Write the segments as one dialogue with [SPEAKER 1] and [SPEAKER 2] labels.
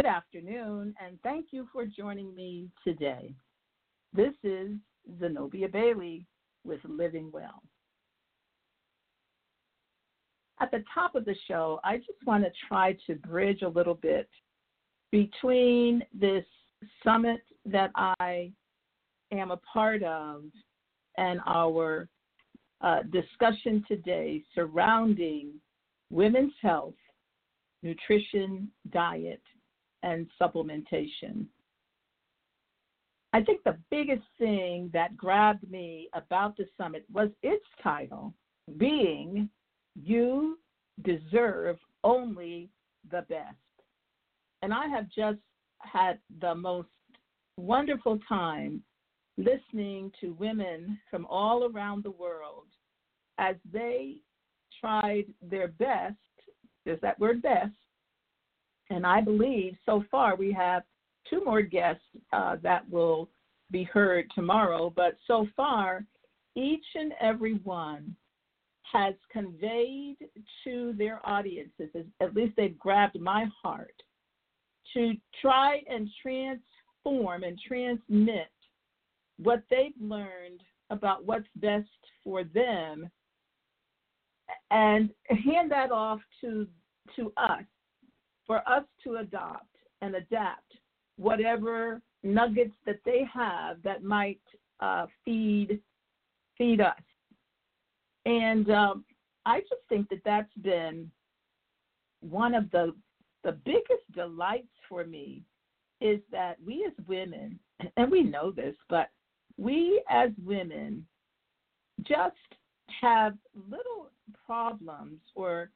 [SPEAKER 1] Good afternoon, and thank you for joining me today. This is Zenobia Bailey with Living Well. At the top of the show, I just want to try to bridge a little bit between this summit that I am a part of and our uh, discussion today surrounding women's health, nutrition, diet, and supplementation. I think the biggest thing that grabbed me about the summit was its title being You Deserve Only the Best. And I have just had the most wonderful time listening to women from all around the world as they tried their best. There's that word best and I believe so far we have two more guests uh, that will be heard tomorrow. But so far, each and every one has conveyed to their audiences, at least they've grabbed my heart, to try and transform and transmit what they've learned about what's best for them and hand that off to to us for us to adopt and adapt whatever nuggets that they have that might uh, feed feed us. And um, I just think that that's been one of the the biggest delights for me is that we as women, and we know this, but we as women just have little problems or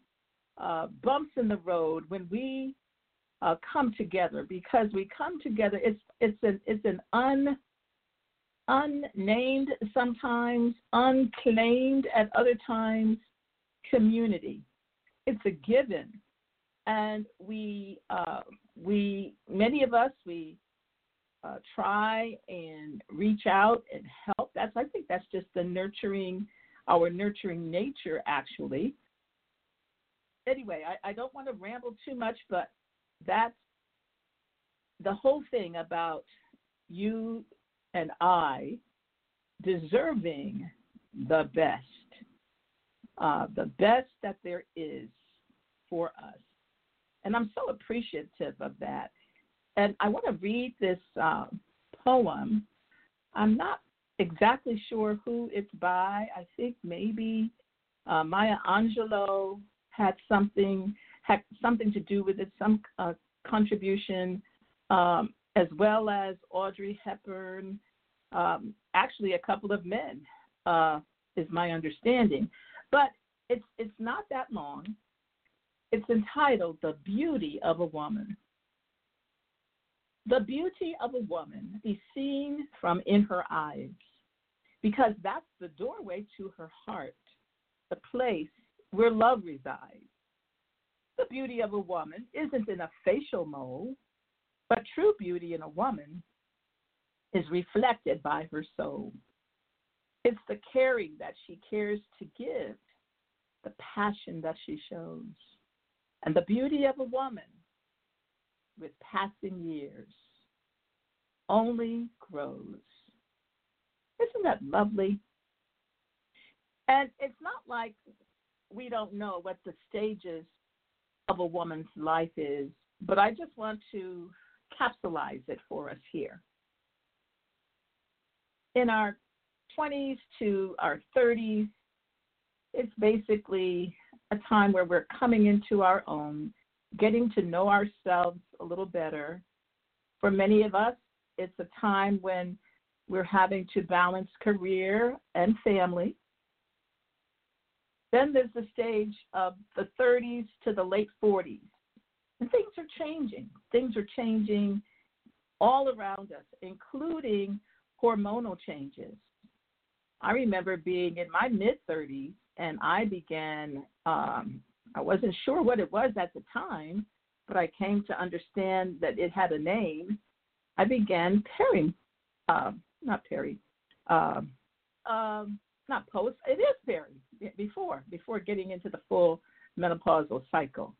[SPEAKER 1] uh, bumps in the road when we uh, come together because we come together. It's it's an it's an un unnamed sometimes, unclaimed at other times community. It's a given, and we uh, we many of us we uh, try and reach out and help. That's I think that's just the nurturing our nurturing nature actually anyway, I, I don't want to ramble too much, but that's the whole thing about you and I deserving the best, uh, the best that there is for us. And I'm so appreciative of that. And I want to read this uh, poem. I'm not exactly sure who it's by. I think maybe uh, Maya Angelou had something had something to do with it, some uh, contribution, um, as well as Audrey Hepburn, um, actually a couple of men, uh, is my understanding. But it's it's not that long. It's entitled "The Beauty of a Woman." The beauty of a woman be seen from in her eyes, because that's the doorway to her heart, the place where love resides. The beauty of a woman isn't in a facial mold, but true beauty in a woman is reflected by her soul. It's the caring that she cares to give, the passion that she shows, and the beauty of a woman with passing years only grows. Isn't that lovely? And it's not like we don't know what the stages of a woman's life is, but I just want to capsulize it for us here. In our 20s to our 30s, it's basically a time where we're coming into our own, getting to know ourselves a little better. For many of us, it's a time when we're having to balance career and family. Then there's the stage of the 30s to the late 40s. And things are changing. Things are changing all around us, including hormonal changes. I remember being in my mid 30s and I began, um, I wasn't sure what it was at the time, but I came to understand that it had a name. I began peri, uh, not peri, um, um, not post, it is peri, before, before getting into the full menopausal cycle.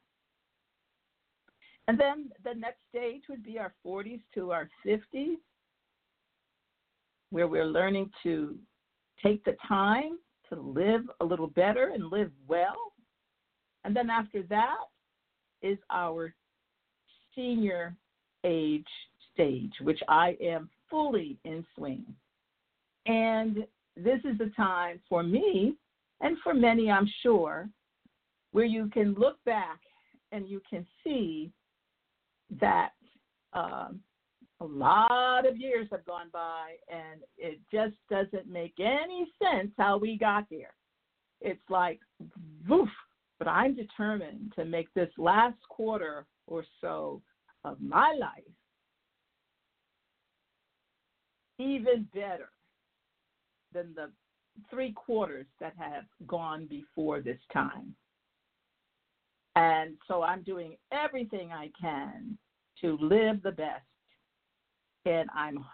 [SPEAKER 1] And then the next stage would be our 40s to our 50s, where we're learning to take the time to live a little better and live well. And then after that is our senior age stage, which I am fully in swing. And this is the time for me and for many, I'm sure, where you can look back and you can see that um, a lot of years have gone by and it just doesn't make any sense how we got here. It's like, woof. But I'm determined to make this last quarter or so of my life even better than the three quarters that have gone before this time. And so I'm doing everything I can to live the best. And I'm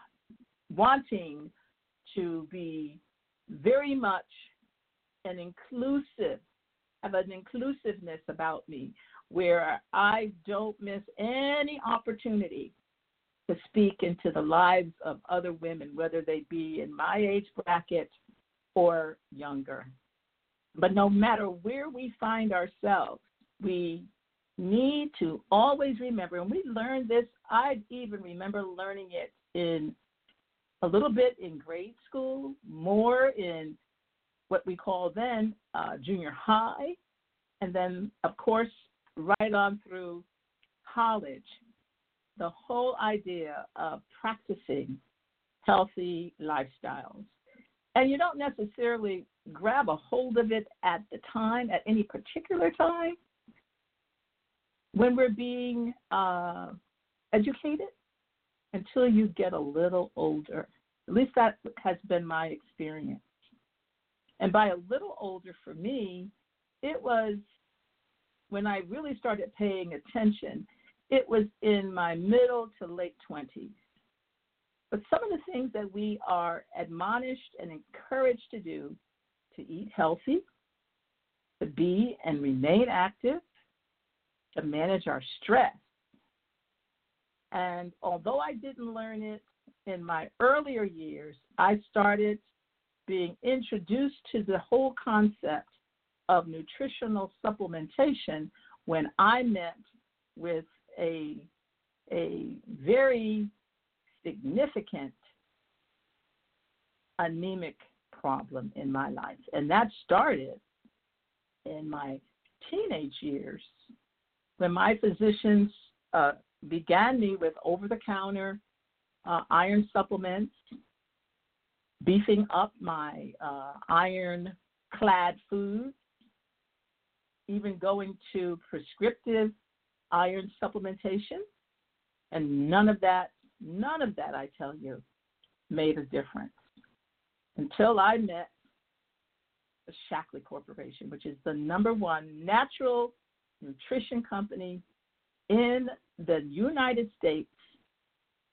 [SPEAKER 1] wanting to be very much an inclusive, have an inclusiveness about me where I don't miss any opportunity to speak into the lives of other women, whether they be in my age bracket or younger. But no matter where we find ourselves, we need to always remember, and we learned this, I even remember learning it in a little bit in grade school, more in what we call then uh, junior high, and then, of course, right on through college. The whole idea of practicing healthy lifestyles. And you don't necessarily grab a hold of it at the time, at any particular time, when we're being uh, educated until you get a little older. At least that has been my experience. And by a little older for me, it was when I really started paying attention, it was in my middle to late 20s. But some of the things that we are admonished and encouraged to do to eat healthy, to be and remain active, to manage our stress. And although I didn't learn it in my earlier years, I started being introduced to the whole concept of nutritional supplementation when I met with a, a very significant anemic problem in my life. And that started in my teenage years when my physicians uh, began me with over the counter uh, iron supplements, beefing up my uh, iron clad foods, even going to prescriptive iron supplementation. And none of that, none of that, I tell you, made a difference until I met the Shaklee Corporation, which is the number one natural nutrition company in the United States,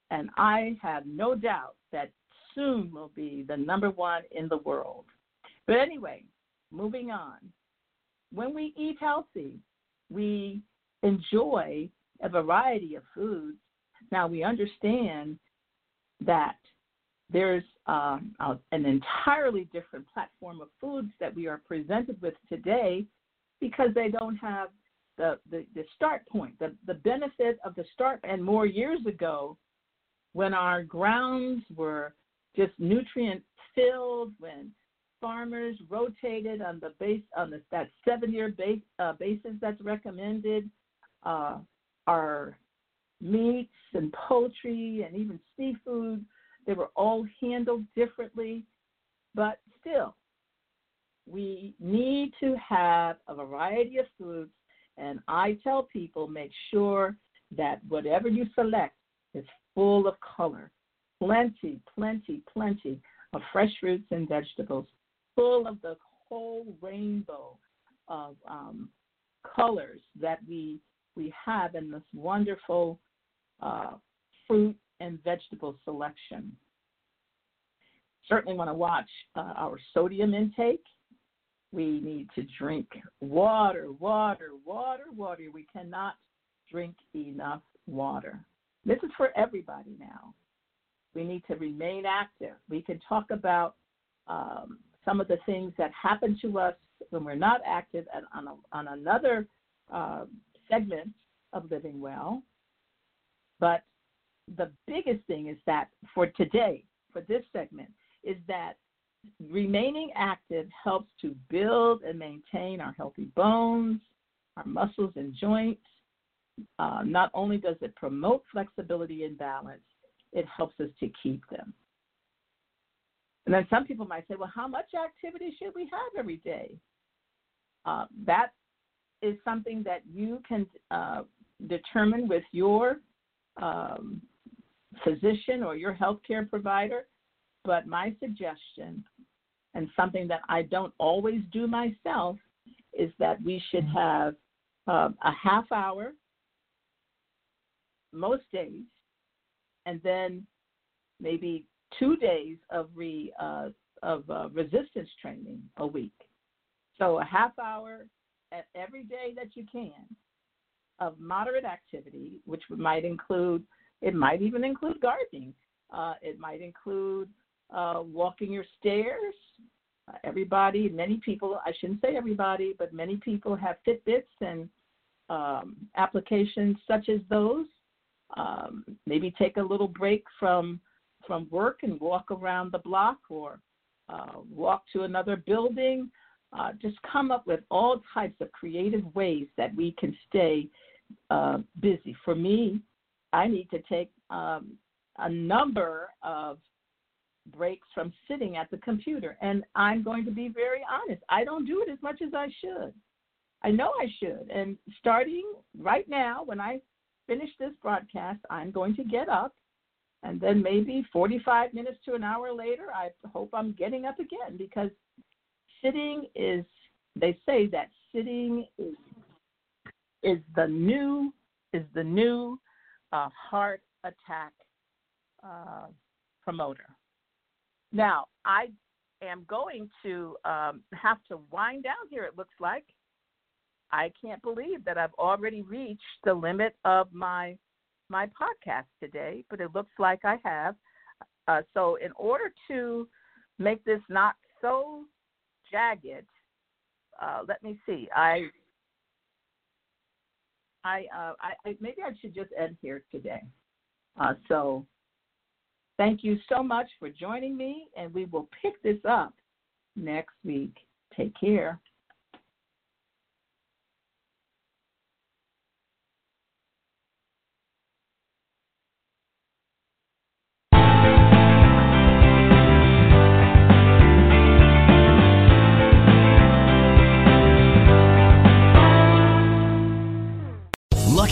[SPEAKER 1] and I have no doubt that soon will be the number one in the world. But anyway, moving on. When we eat healthy, we enjoy a variety of foods. Now we understand that there's um, an entirely different platform of foods that we are presented with today because they don't have the, the, the start point, the, the benefit of the start. And more years ago, when our grounds were just nutrient filled, when farmers rotated on the base on the, that seven-year base, uh, basis that's recommended. Uh, our meats and poultry and even seafood, they were all handled differently, but still, we need to have a variety of foods. And I tell people make sure that whatever you select is full of color. Plenty, plenty, plenty of fresh fruits and vegetables, full of the whole rainbow of um, colors that we we have in this wonderful uh, fruit and vegetable selection. Certainly want to watch uh, our sodium intake. We need to drink water, water, water, water. We cannot drink enough water. This is for everybody now. We need to remain active. We can talk about um, some of the things that happen to us when we're not active and on, a, on another uh, segment of Living Well. But the biggest thing is that for today, for this segment, is that remaining active helps to build and maintain our healthy bones, our muscles and joints. Uh, not only does it promote flexibility and balance, it helps us to keep them. And then some people might say, well, how much activity should we have every day? Uh, that is something that you can uh, determine with your um, physician or your healthcare provider. But my suggestion, and something that I don't always do myself, is that we should have uh, a half hour most days, and then maybe two days of re uh, of uh, resistance training a week. So a half hour at every day that you can of moderate activity, which might include, it might even include gardening. Uh, it might include uh, walking your stairs. Uh, everybody, many people, I shouldn't say everybody, but many people have Fitbits and um, applications such as those. Um, maybe take a little break from from work and walk around the block or uh, walk to another building. Uh, just come up with all types of creative ways that we can stay uh, busy. For me, I need to take um, a number of breaks from sitting at the computer. And I'm going to be very honest, I don't do it as much as I should. I know I should. And starting right now, when I finish this broadcast, I'm going to get up. And then maybe 45 minutes to an hour later, I hope I'm getting up again because sitting is, they say that sitting is is the new is the new uh, heart attack uh, promoter. Now I am going to um, have to wind down here. It looks like I can't believe that I've already reached the limit of my my podcast today, but it looks like I have. Uh, so in order to make this not so jagged, uh, let me see. I I, uh, I, maybe I should just end here today. Uh, so thank you so much for joining me, and we will pick this up next week. Take care.